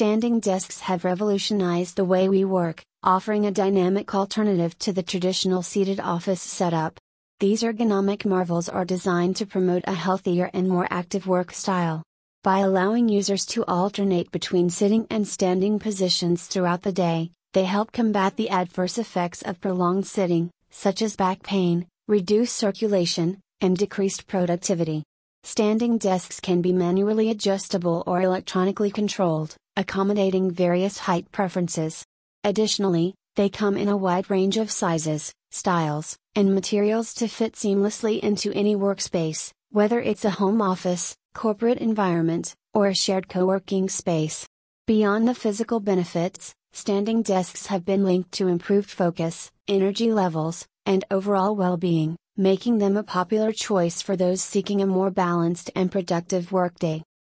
Standing desks have revolutionized the way we work, offering a dynamic alternative to the traditional seated office setup. These ergonomic marvels are designed to promote a healthier and more active work style. By allowing users to alternate between sitting and standing positions throughout the day, they help combat the adverse effects of prolonged sitting, such as back pain, reduced circulation, and decreased productivity. Standing desks can be manually adjustable or electronically controlled, accommodating various height preferences. Additionally, they come in a wide range of sizes, styles, and materials to fit seamlessly into any workspace, whether it's a home office, corporate environment, or a shared co working space. Beyond the physical benefits, standing desks have been linked to improved focus, energy levels, and overall well being, making them a popular choice for those seeking a more balanced and productive workday.